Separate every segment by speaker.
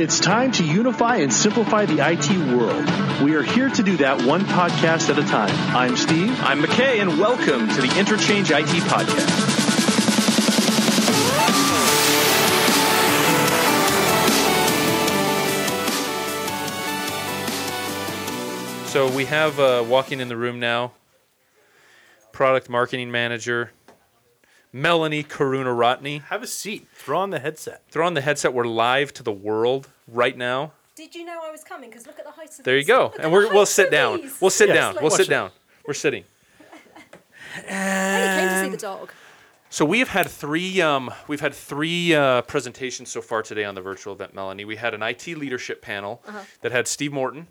Speaker 1: It's time to unify and simplify the IT world. We are here to do that one podcast at a time. I'm Steve.
Speaker 2: I'm McKay, and welcome to the Interchange IT Podcast. So we have uh, walking in the room now, product marketing manager, Melanie Karunaratne.
Speaker 3: Have a seat. Throw on the headset.
Speaker 2: Throw on the headset. We're live to the world right now.
Speaker 4: Did you know I was coming? Because look at the height of
Speaker 2: There you
Speaker 4: these.
Speaker 2: go.
Speaker 4: Look
Speaker 2: And we're, we'll sit down.
Speaker 4: these.
Speaker 2: We'll sit
Speaker 3: Yes,
Speaker 2: down.
Speaker 3: let's
Speaker 2: We'll
Speaker 3: watch
Speaker 2: sit
Speaker 3: it.
Speaker 2: down. We're sitting.
Speaker 4: I came to see the dog.
Speaker 2: So we have had three. Um, we've had three uh, presentations so far today on the virtual event, Melanie. We had an IT leadership panel
Speaker 4: Uh-huh.
Speaker 2: that had Steve Morton.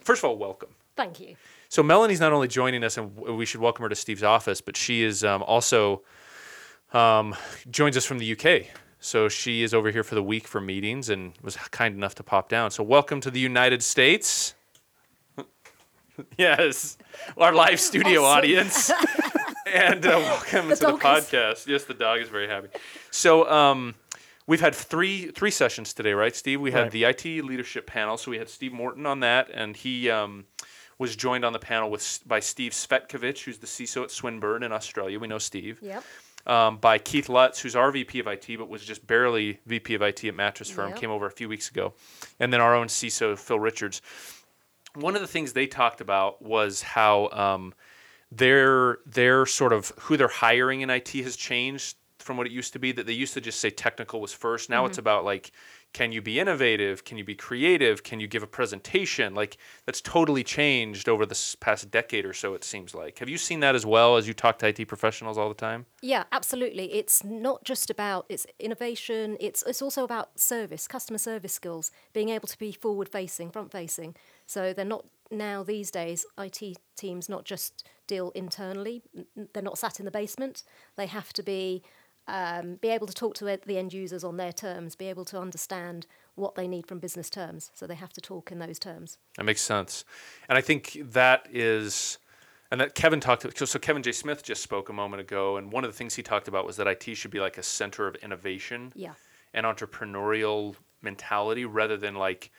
Speaker 2: First of all, welcome.
Speaker 4: Thank you.
Speaker 2: So Melanie's not only joining us, and w- we should welcome her to Steve's office, but she is um, also um, joins us from the UK. So she is over here for the week for meetings and was kind enough to pop down. So welcome to the United States. yes, our live studio
Speaker 4: Awesome.
Speaker 2: audience, and uh, welcome
Speaker 4: The
Speaker 2: to the
Speaker 4: dog is-
Speaker 2: podcast. Yes, the dog is very happy. So. Um, We've had three three sessions today, right, Steve? We had
Speaker 3: Right.
Speaker 2: the IT leadership panel, so we had Steve Morton on that, and he um, was joined on the panel with by Steve Svetkovich, who's the CISO at Swinburne in Australia. We know Steve.
Speaker 4: Yep.
Speaker 2: Um, by Keith Lutz, who's our VP of IT, but was just barely VP of IT at Mattress Firm,
Speaker 4: Yep.
Speaker 2: came over a few weeks ago, and then our own CISO Phil Richards. One of the things they talked about was how um, their their sort of who they're hiring in IT has changed from what it used to be. That they used to just say technical was first. Now it's about like, can you be innovative? Can you be creative? Can you give a presentation? Like that's totally changed over this past decade or so. It seems like. Have you seen that as well as you talk to IT professionals all the time?
Speaker 4: Yeah, absolutely. It's not just about it's innovation. It's it's also about service, customer service skills, being able to be forward facing, front facing. So they're not now these days IT teams not just deal internally. They're not sat in the basement. They have to be um, be able to talk to the end users on their terms, be able to understand what they need from business terms. So they have to talk in those terms.
Speaker 2: That makes sense, and I think that is, and that Kevin talked. So, so Kevin J. Smith just spoke a moment ago, and one of the things he talked about was that IT should be like a center of innovation
Speaker 4: Yeah.
Speaker 2: and entrepreneurial mentality, rather than like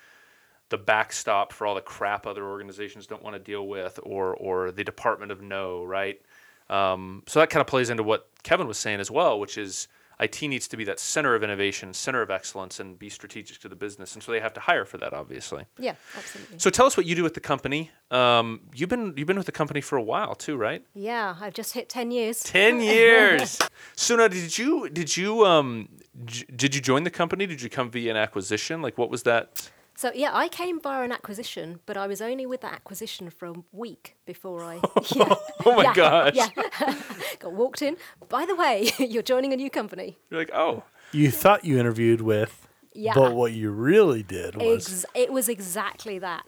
Speaker 2: the backstop for all the crap other organizations don't want to deal with, or or the Department of No, right? Um, so that kind of plays into what Kevin was saying as well, which is IT needs to be that center of innovation, center of excellence, and be strategic to the business, and so they have to hire for that, obviously.
Speaker 4: Yeah, absolutely.
Speaker 2: So tell us what you do with the company. Um, you've been you've been with the company for a while too, right?
Speaker 4: Yeah, I've just hit 10 years.
Speaker 2: Ten years. so now, did you did you um j- did you join the company? Did you come via an acquisition? Like, what was that?
Speaker 4: So yeah, I came via an acquisition, but I was only with that acquisition for a week before I. Yeah,
Speaker 2: Oh my
Speaker 4: yeah,
Speaker 2: gosh!
Speaker 4: Yeah, got walked in. By the way, you're joining a new company.
Speaker 2: You're like, oh,
Speaker 3: You thought you interviewed with,
Speaker 4: Yeah.
Speaker 3: but what you really did was
Speaker 4: Ex- it was exactly that.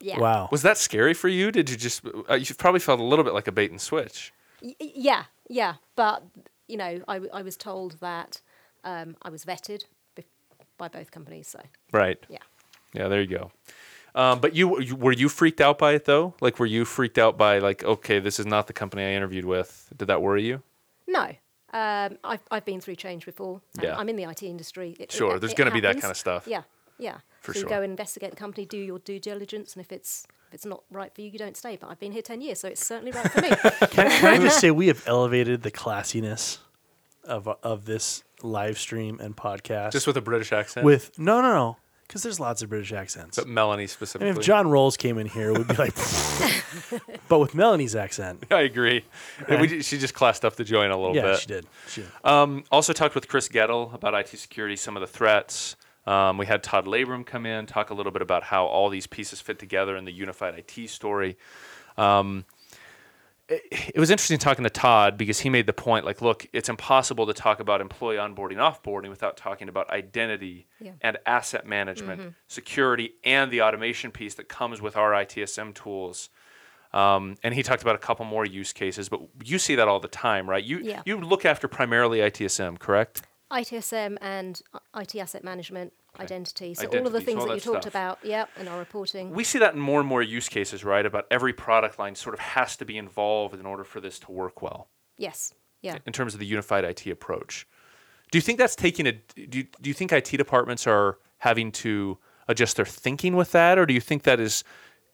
Speaker 4: Yeah.
Speaker 3: wow.
Speaker 2: was that scary for you? Did you just uh, you probably felt a little bit like a bait and switch?
Speaker 4: Y- y- yeah, yeah. But you know, I, I was told that um, I was vetted bef- by both companies. So
Speaker 2: Right.
Speaker 4: yeah.
Speaker 2: Yeah. There you go. Um, but you, you were you freaked out by it though? Like, were you freaked out by like, okay, this is not the company I interviewed with? Did that worry you?
Speaker 4: No. Um, I've, I've been through change before. and
Speaker 2: Yeah.
Speaker 4: I'm in the IT industry. It- it-
Speaker 2: Sure, there's gonna be that kind of stuff.
Speaker 4: Yeah, yeah.
Speaker 2: For
Speaker 4: so
Speaker 2: sure.
Speaker 4: you go and investigate the company, do your due diligence, and if it's if it's not right for you, you don't stay. But I've been here ten years, so it's certainly right for me.
Speaker 3: Can, can I just say we have elevated the classiness of of this live stream and podcast
Speaker 2: Just with a British accent.
Speaker 3: with no no no because there's lots of British accents.
Speaker 2: but Melanie
Speaker 3: and
Speaker 2: specifically.
Speaker 3: if John Rolls came in here, we'd be like, but with Melanie's accent,
Speaker 2: I agree. We she just classed up the joint a little
Speaker 3: yeah,
Speaker 2: bit.
Speaker 3: she did. She did.
Speaker 2: Um, also talked with Chris Goettl about IT security, some of the threats. Um, we had Todd Labrum come in, talk a little bit about how all these pieces fit together in the unified IT story. Um, it, was interesting talking to Todd because he made the point like, look, it's impossible to talk about employee onboarding, offboarding without talking about identity
Speaker 4: Yeah.
Speaker 2: and asset management, security, and the automation piece that comes with our ITSM tools. Um, and he talked about a couple more use cases, but you see that all the time, right? You
Speaker 4: Yeah.
Speaker 2: you look after primarily ITSM, correct?
Speaker 4: ITSM and IT asset management, identity. So all of the things
Speaker 2: all
Speaker 4: that you
Speaker 2: that
Speaker 4: talked about, yeah, in our reporting.
Speaker 2: We see that in more and more use cases, right? About every product line sort of has to be involved in order for this to work well
Speaker 4: yes, yeah.
Speaker 2: in terms of the unified IT approach. Do you think that's taking a do you, do you think IT departments are having to adjust their thinking with that, or do you think that is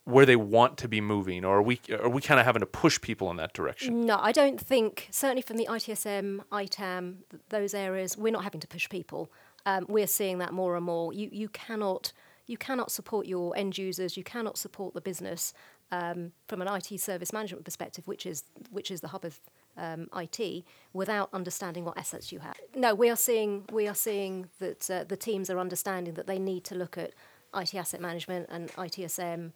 Speaker 2: where they want to be moving, or are we are we kind of having to push people in that direction?
Speaker 4: No, I don't think, certainly from the ITSM, ITAM, those areas, we're not having to push people. Um, we're seeing that more and more. You, you, cannot, you cannot support your end users, you cannot support the business um, from an IT service management perspective, which is, which is the hub of um, IT, without understanding what assets you have. No, we are seeing, we are seeing that uh, the teams are understanding that they need to look at IT asset management and ITSM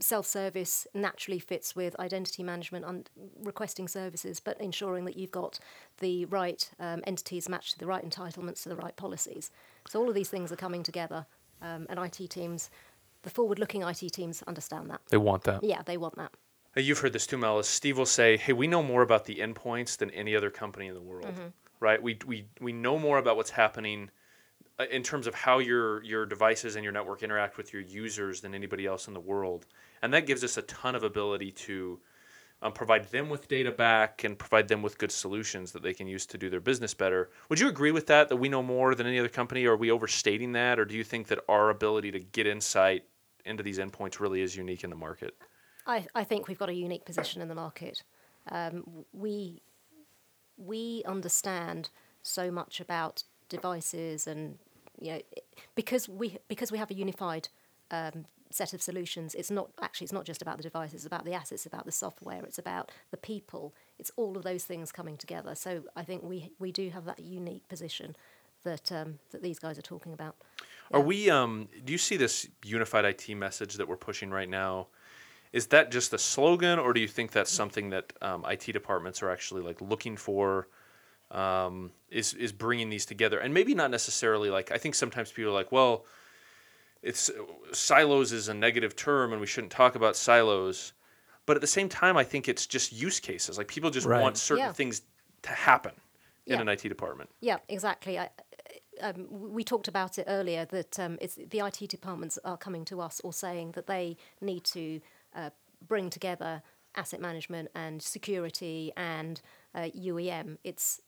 Speaker 4: self-service naturally fits with identity management and requesting services, but ensuring that you've got the right um, entities matched to the right entitlements to the right policies. So all of these things are coming together, um, and IT teams, the forward-looking IT teams, understand that.
Speaker 2: They want that.
Speaker 4: Yeah, they want that.
Speaker 2: You've heard this too, Mel. Steve will say, "Hey, we know more about the endpoints than any other company in the world, right? We we we know more about what's happening in terms of how your your devices and your network interact with your users than anybody else in the world, and that gives us a ton of ability to." Um, provide them with data back and provide them with good solutions that they can use to do their business better. Would you agree with that? That we know more than any other company? Are we overstating that? Or do you think that our ability to get insight into these endpoints really is unique in the market?
Speaker 4: I, I think we've got a unique position in the market. Um, we we understand so much about devices and you know because we because we have a unified um, set of solutions. It's not actually it's not just about the devices. It's about the assets. It's about the software. It's about the people. It's all of those things coming together. So I think we we do have that unique position that um, that these guys are talking about.
Speaker 2: Are we? Um, do you see this unified IT message that we're pushing right now? Is that just a slogan, or do you think that's something that um, IT departments are actually like looking for? Um, is is bringing these together, and maybe not necessarily like I think sometimes people are like, well, it's silos is a negative term, and we shouldn't talk about silos. But at the same time, I think it's just use cases. Like people just
Speaker 3: Right.
Speaker 2: want certain
Speaker 4: Yeah.
Speaker 2: things to happen in
Speaker 4: Yeah.
Speaker 2: an IT department.
Speaker 4: Yeah, exactly. I, um, we talked about it earlier that um, it's the IT departments are coming to us or saying that they need to uh, bring together asset management and security and uh, UEM. It's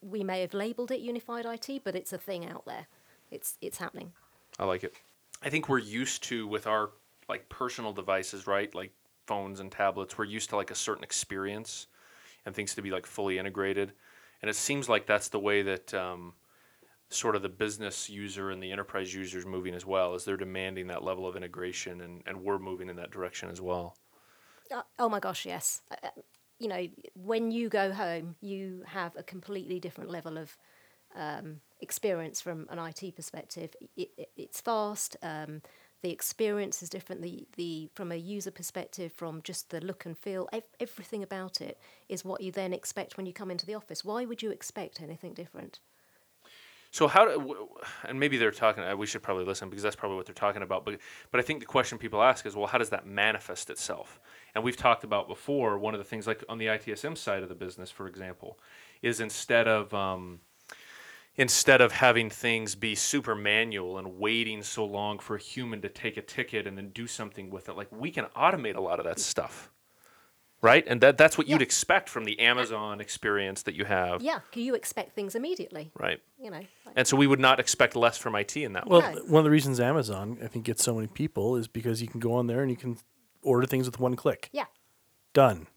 Speaker 4: we may have labelled it unified IT, but it's a thing out there. It's it's happening.
Speaker 2: I like it. I think we're used to with our like personal devices, right? Like phones and tablets, we're used to like a certain experience and things to be like fully integrated. And it seems like that's the way that um, sort of the business user and the enterprise user is moving as well, as they're demanding that level of integration, and, and we're moving in that direction as well.
Speaker 4: Uh, oh my gosh, yes. You know, when you go home, you have a completely different level of um, experience from an IT perspective. It, it, it's fast. Um, the experience is different. The, the from a user perspective, from just the look and feel, ev- everything about it is what you then expect when you come into the office. Why would you expect anything different?
Speaker 2: So how do, and maybe they're talking. uh, We should probably listen because that's probably what they're talking about. But but I think the question people ask is, well, how does that manifest itself? And we've talked about before. One of the things, like on the ITSM side of the business, for example, is instead of um, instead of having things be super manual and waiting so long for a human to take a ticket and then do something with it, like we can automate a lot of that stuff. Right, and that, that's what you'd expect from the Amazon experience that you have,
Speaker 4: Yeah, you expect things immediately.
Speaker 2: right?
Speaker 4: You know, like-
Speaker 2: And so we would not expect less from IT in that way.
Speaker 3: Well, one of the reasons Amazon I think gets so many people is because you can go on there and you can order things with one click.
Speaker 4: yeah,
Speaker 3: Done.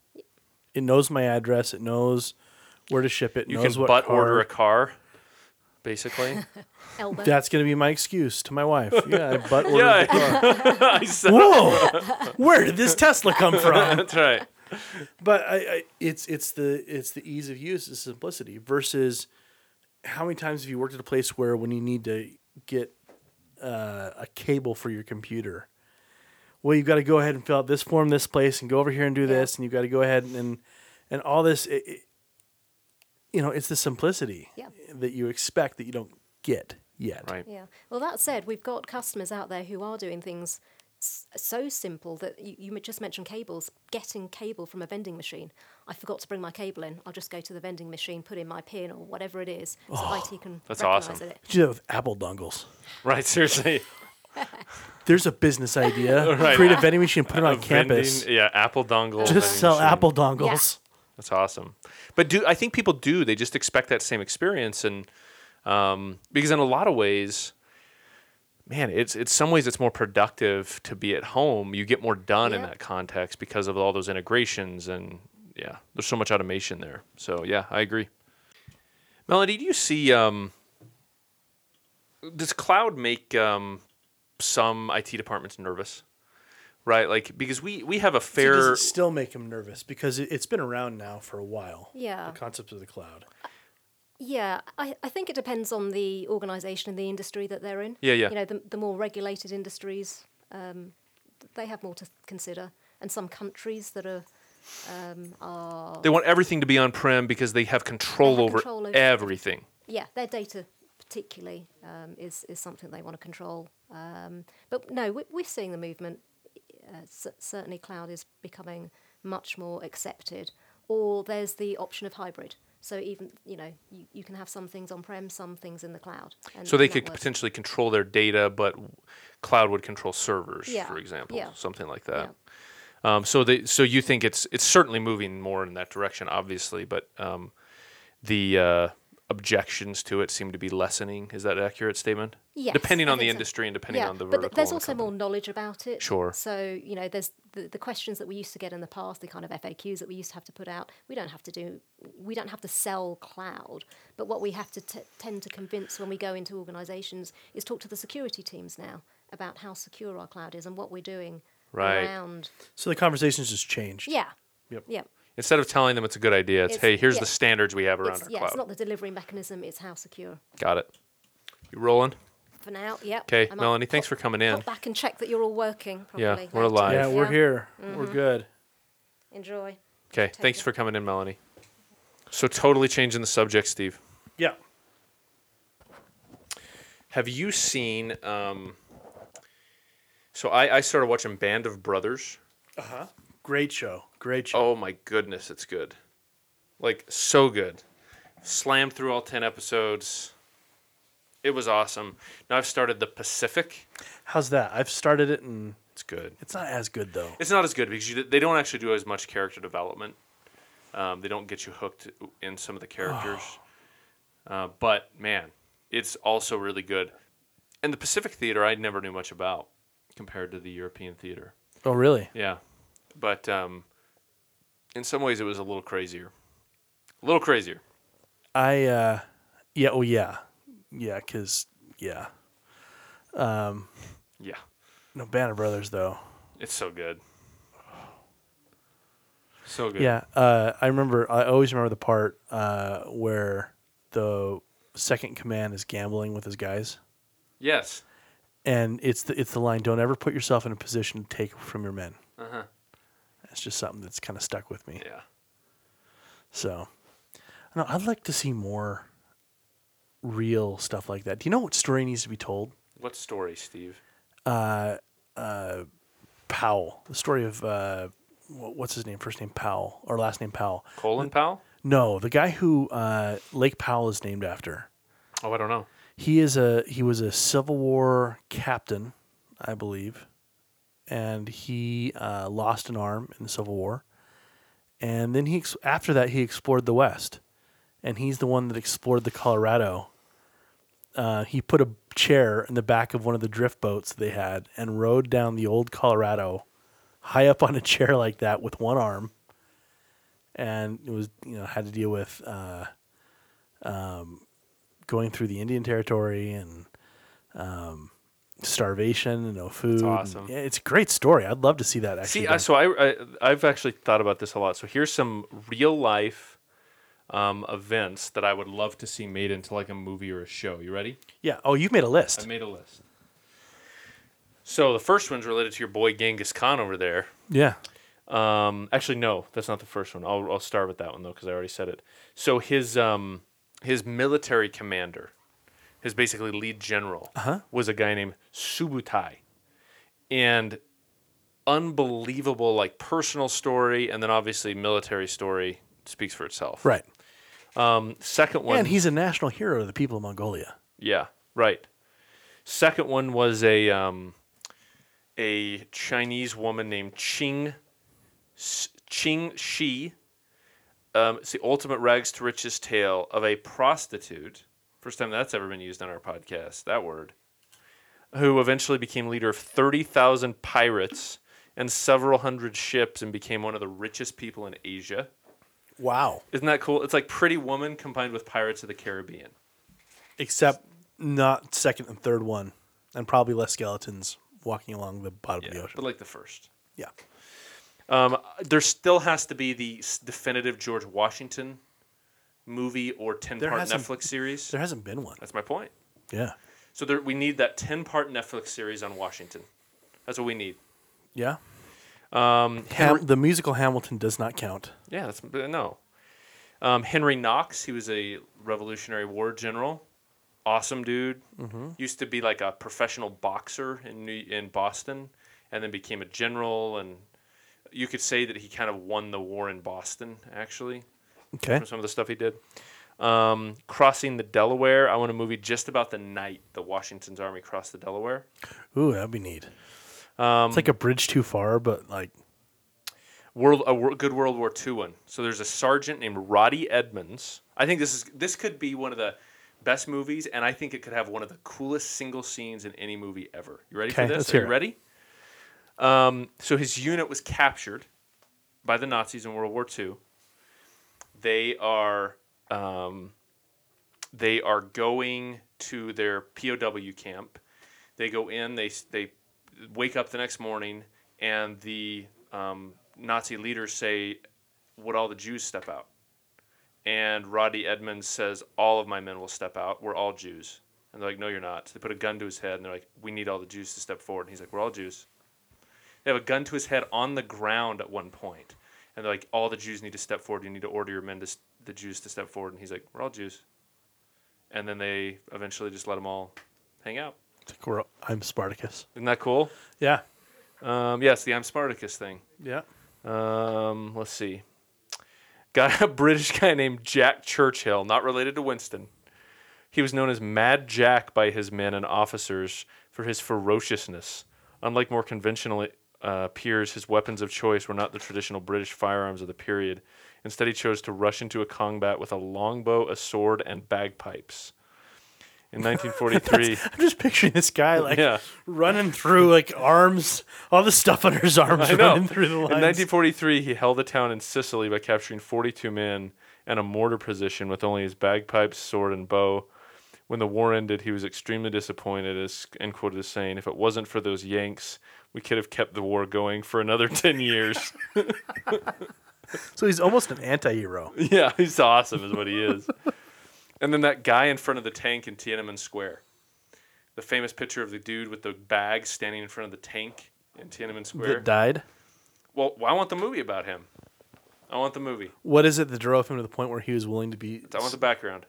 Speaker 3: It knows my address. It knows where to ship it.
Speaker 2: You
Speaker 3: knows
Speaker 2: can
Speaker 3: what
Speaker 2: butt
Speaker 3: car.
Speaker 2: order a car, basically.
Speaker 4: elbow.
Speaker 3: That's going to be my excuse to my wife. Yeah, I butt ordered
Speaker 2: Yeah.
Speaker 3: the car.
Speaker 2: I said,
Speaker 3: Whoa! Where did this Tesla come from?
Speaker 2: that's right.
Speaker 3: But I, I, it's it's the it's the ease of use, the simplicity versus how many times have you worked at a place where when you need to get uh, a cable for your computer, well, you've got to go ahead and fill out this form, this place, and go over here and do this, and you've got to go ahead and and all this. It, it- you know, it's the simplicity
Speaker 4: Yeah.
Speaker 3: that you expect that you don't get yet.
Speaker 2: Right.
Speaker 4: Yeah. Well, that said, we've got customers out there who are doing things s- so simple that you, you just mentioned cables. Getting cable from a vending machine. I forgot to bring my cable in. I'll just go to the vending machine, put in my pin or whatever it is, so IT can
Speaker 2: that's awesome.
Speaker 4: it.
Speaker 3: Do that with Apple dongles.
Speaker 2: Right. Seriously.
Speaker 3: There's a business idea.
Speaker 2: Right.
Speaker 3: Create a vending machine, put it on
Speaker 2: A
Speaker 3: campus.
Speaker 2: vending- yeah. Apple dongle. vending
Speaker 3: Just sell
Speaker 2: machine.
Speaker 3: Apple dongles.
Speaker 2: That's awesome. But do I think people do? They just expect that same experience, and um, because in a lot of ways, man, it's it's some ways it's more productive to be at home. You get more done in that context because of all those integrations and yeah, there's so much automation there. So yeah, I agree. Melody, do you see um, does cloud make um, some IT departments nervous? Right, like because we we have a
Speaker 3: So
Speaker 2: fair
Speaker 3: does it still make them nervous because it, it's been around now for a while.
Speaker 4: Yeah.
Speaker 3: The concept of the cloud.
Speaker 4: Yeah, I, I think it depends on the organisation and the industry that they're in.
Speaker 2: Yeah, yeah.
Speaker 4: You know, the, the more regulated industries, um, they have more to consider, and some countries that are um, are
Speaker 2: they want everything to be on prem because they have control,
Speaker 4: have
Speaker 2: over,
Speaker 4: control over-
Speaker 2: everything.
Speaker 4: yeah, their data particularly um, is is something they want to control. Um, but no, we, we're seeing the movement. Uh, c- certainly, cloud is becoming much more accepted. Or there's the option of hybrid. So even you know you, you can have some things on prem, some things in the cloud.
Speaker 2: So they could
Speaker 4: works.
Speaker 2: potentially control their data, but cloud would control servers,
Speaker 4: Yeah,
Speaker 2: for example,
Speaker 4: yeah.
Speaker 2: something like that. Um, so they, so you think it's it's certainly moving more in that direction, obviously, but um, the uh, objections to it seem to be lessening. Is that an accurate statement?
Speaker 4: Yes,
Speaker 2: Depending on the
Speaker 4: so.
Speaker 2: industry and depending
Speaker 4: yeah,
Speaker 2: on the
Speaker 4: but
Speaker 2: vertical.
Speaker 4: th- there's
Speaker 2: the
Speaker 4: also more knowledge about it.
Speaker 2: Sure.
Speaker 4: So you know, there's the, the questions that we used to get in the past, the kind of FAQs that we used to have to put out. We don't have to do. We don't have to sell cloud. But what we have to t- tend to convince when we go into organisations is talk to the security teams now about how secure our cloud is and what we're doing
Speaker 2: Right.
Speaker 4: around.
Speaker 3: So the conversation's just changed.
Speaker 4: Yeah.
Speaker 3: Yep.
Speaker 4: Yeah.
Speaker 2: Instead of telling them it's a good idea, it's,
Speaker 4: It's-
Speaker 2: hey, here's
Speaker 4: yeah.
Speaker 2: the standards we have around
Speaker 4: It's,
Speaker 2: our
Speaker 4: yeah,
Speaker 2: cloud.
Speaker 4: it's not the delivery mechanism; it's how secure.
Speaker 2: Got it. You rolling?
Speaker 4: For now, yep.
Speaker 2: 'Kay,
Speaker 4: I might
Speaker 2: Melanie, thanks
Speaker 4: pop-
Speaker 2: for coming in.
Speaker 4: Pop back and check that you're all working
Speaker 2: Yeah, we're alive.
Speaker 3: Yeah, we're here.
Speaker 4: Mm-hmm.
Speaker 3: We're good.
Speaker 4: Enjoy.
Speaker 2: Okay, thanks
Speaker 4: it.
Speaker 2: for coming in, Melanie. So totally changing the subject, Steve.
Speaker 3: Yeah.
Speaker 2: Have you seen? Um, so I, I started watching Band of Brothers.
Speaker 3: Great show. Great show.
Speaker 2: Oh my goodness, it's good. Like so good. Slammed through all ten episodes. It was awesome. Now I've started the Pacific.
Speaker 3: How's that? I've started it and
Speaker 2: It's good.
Speaker 3: it's not as good though.
Speaker 2: It's not as good because you, they don't actually do as much character development. Um, they don't get you hooked in some of the characters. Uh, but man, it's also really good. And the Pacific Theater, I never knew much about compared to the European theater.
Speaker 3: Oh, really?
Speaker 2: Yeah, but um, in some ways, it was a little crazier. A little crazier.
Speaker 3: I uh yeah, oh yeah. Yeah, cuz yeah.
Speaker 2: Yeah,
Speaker 3: No Band of Brothers though.
Speaker 2: it's so good. So good.
Speaker 3: Yeah, uh, I remember. I always remember the part uh, where the second command is gambling with his guys,
Speaker 2: Yes.
Speaker 3: and it's the it's the line: "Don't ever put yourself in a position to take from your men."
Speaker 2: Uh huh.
Speaker 3: It's just something that's kind of stuck with me.
Speaker 2: Yeah.
Speaker 3: So, no, I'd like to see more real stuff like that. Do you know what story needs to be told?
Speaker 2: What story, Steve?
Speaker 3: Uh, uh, Powell, the story of uh, what's his name? First name Powell or last name Powell?
Speaker 2: Colin Powell?
Speaker 3: No, the guy who uh, Lake Powell is named after.
Speaker 2: Oh, I don't know.
Speaker 3: He is a he was a Civil War captain, I believe, and he uh, lost an arm in the Civil War, and then he after that he explored the West, and he's the one that explored the Colorado. Uh, he put a chair in the back of one of the drift boats they had and rode down the old Colorado, high up on a chair like that with one arm, and it was you know had to deal with. Uh, going through the Indian Territory and um, starvation and no food.
Speaker 2: awesome.
Speaker 3: Yeah, it's a great story. I'd love to see that actually.
Speaker 2: See. I, so I, I I've actually thought about this a lot. So here's some real life um, events that I would love to see made into like a movie or a show. You ready?
Speaker 3: yeah. Oh, you've made a list.
Speaker 2: I made a list. So the first one's related to your boy Genghis Khan over there.
Speaker 3: yeah.
Speaker 2: Um, actually, no, that's not the first one. I'll I'll start with that one though because I already said it. So his um his military commander, his basically lead general, was a guy named Subutai, and unbelievable like personal story and then obviously military story speaks for itself.
Speaker 3: Right.
Speaker 2: Um, second one,
Speaker 3: and he's a national hero of the people of Mongolia.
Speaker 2: yeah, right. Second one was a um, a Chinese woman named Qing Qing Shi. Um, it's the ultimate rags to riches tale of a prostitute. First time that's ever been used on our podcast. That word. who eventually became leader of 30,000 pirates and several hundred ships and became one of the richest people in Asia.
Speaker 3: Wow.
Speaker 2: Isn't that cool? It's like Pretty Woman combined with Pirates of the Caribbean.
Speaker 3: Except not second and third one, and probably less skeletons walking along the bottom of the ocean.
Speaker 2: but like the first.
Speaker 3: Yeah.
Speaker 2: Um, there still has to be the definitive George Washington movie or 10
Speaker 3: There
Speaker 2: part Netflix series.
Speaker 3: There hasn't been one.
Speaker 2: That's my point.
Speaker 3: Yeah.
Speaker 2: So there, we need that 10 part Netflix series on Washington. That's what we need.
Speaker 3: Yeah.
Speaker 2: Um,
Speaker 3: Ham- the musical Hamilton does not count.
Speaker 2: Yeah, that's no. Um, Henry Knox, he was a Revolutionary War general, awesome dude. Used to be like a professional boxer in New, in Boston, and then became a general. And you could say that he kind of won the war in Boston, actually,
Speaker 3: Okay.
Speaker 2: from some of the stuff he did. Um, crossing the Delaware, I want a movie just about the night the Washington's army crossed the Delaware.
Speaker 3: Ooh, that'd be neat.
Speaker 2: Um,
Speaker 3: It's like a bridge too far, but like,
Speaker 2: World a wor- good World War II one. So there's a sergeant named Roddy Edmonds. I think this is this could be one of the best movies, and I think it could have one of the coolest single scenes in any movie ever. You ready for this?
Speaker 3: let's
Speaker 2: Are you ready? Um, so his unit was captured by the Nazis in World War II. They are um, they are going to their POW camp. They go in. They they wake up the next morning, and the um, Nazi leaders say, "Would all the Jews step out?" And Roddy Edmonds says, "All of my men will step out. We're all Jews." And they're like, "No, you're not." So they put a gun to his head, and they're like, "We need all the Jews to step forward." And he's like, "We're all Jews." They have a gun to his head on the ground at one point, and they're like, "All the Jews need to step forward. You need to order your men to s- the Jews to step forward." And he's like, "We're all Jews." And then they eventually just let them all hang out.
Speaker 3: it's like we're, I'm Spartacus.
Speaker 2: Isn't that cool?
Speaker 3: Yeah.
Speaker 2: Um, yes, the I'm Spartacus thing.
Speaker 3: Yeah.
Speaker 2: Um, let's see. Got a British guy named Jack Churchill, not related to Winston. He was known as Mad Jack by his men and officers for his ferociousness. Unlike more conventional uh, peers, his weapons of choice were not the traditional British firearms of the period. Instead, he chose to rush into a combat with a longbow, a sword, and bagpipes. In 1943,
Speaker 3: I'm just picturing this guy like
Speaker 2: yeah.
Speaker 3: running through like arms, all the stuff under his arms running through the lines.
Speaker 2: In 1943, he held a town in Sicily by capturing 42 men and a mortar position with only his bagpipes, sword, and bow. When the war ended, he was extremely disappointed, as, and quoted as saying, If it wasn't for those Yanks, we could have kept the war going for another 10 years.
Speaker 3: so he's almost an anti-hero.
Speaker 2: yeah, he's awesome, is what he is. and then that guy in front of the tank in Tiananmen Square. The famous picture of the dude with the bag standing in front of the tank in Tiananmen Square.
Speaker 3: that died.
Speaker 2: well, I want the movie about him. I want the movie.
Speaker 3: What is it that drove him to the point where he was willing to be?
Speaker 2: I want the background.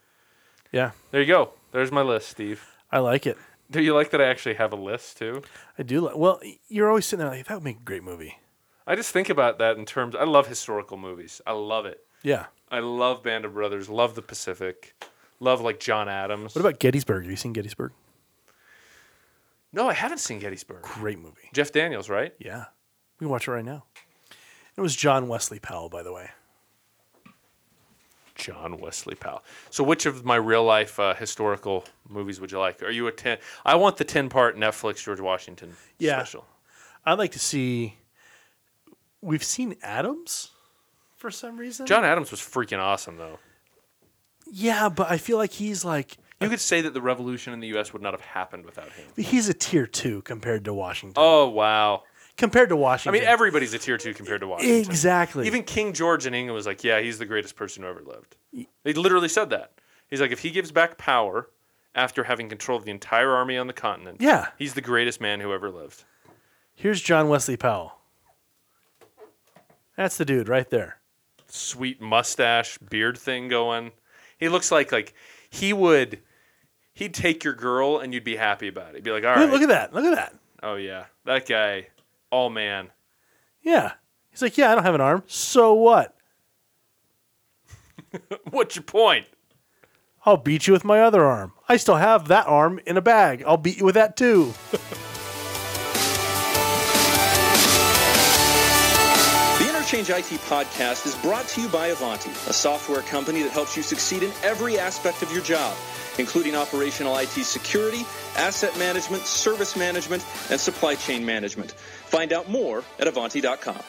Speaker 3: Yeah,
Speaker 2: There you go. There's my list, Steve.
Speaker 3: I like it.
Speaker 2: Do you like that I actually have a list too?
Speaker 3: I do. Like, well, you're always sitting there like that would make a great movie.
Speaker 2: I just think about that in terms. I love historical movies. I love it.
Speaker 3: Yeah.
Speaker 2: I love Band of Brothers. Love The Pacific. Love like John Adams.
Speaker 3: What about Gettysburg? Have you seen Gettysburg?
Speaker 2: No, I haven't seen Gettysburg.
Speaker 3: Great movie.
Speaker 2: Jeff Daniels, right?
Speaker 3: Yeah, we can watch it right now. It was John Wesley Powell, by the way.
Speaker 2: John Wesley Powell. So, which of my real life uh, historical movies would you like? Are you a ten? I want the ten part Netflix George Washington
Speaker 3: Yeah.
Speaker 2: special.
Speaker 3: I'd like to see. We've seen Adams for some reason.
Speaker 2: John Adams was freaking awesome, though.
Speaker 3: Yeah, but I feel like he's like
Speaker 2: You could say that the revolution in the U.S. would not have happened without him.
Speaker 3: he's a tier two compared to Washington.
Speaker 2: Oh wow!
Speaker 3: Compared to Washington.
Speaker 2: I mean, everybody's a tier two compared to Washington.
Speaker 3: exactly.
Speaker 2: Even King George in England was like, "Yeah, he's the greatest person who ever lived." He literally said that. He's like, if he gives back power after having control of the entire army on the continent,
Speaker 3: yeah.
Speaker 2: he's the greatest man who ever lived.
Speaker 3: Here's John Wesley Powell. That's the dude right there.
Speaker 2: Sweet mustache, beard thing going. He looks like like he would. He'd take your girl and you'd be happy about it. He'd be like, "All
Speaker 3: Look,
Speaker 2: right,
Speaker 3: look at that. Look at that.
Speaker 2: oh yeah, that guy, all man."
Speaker 3: Yeah. He's like, yeah, I don't have an arm. So what?
Speaker 2: What's your point?
Speaker 3: I'll beat you with my other arm. I still have that arm in a bag. I'll beat you with that too.
Speaker 5: The
Speaker 2: Interchange IT podcast is brought to you by Ivanti, a software company that helps you succeed in every aspect of your job, including operational IT security, asset management, service management, and supply chain management. Find out more at Ivanti.com.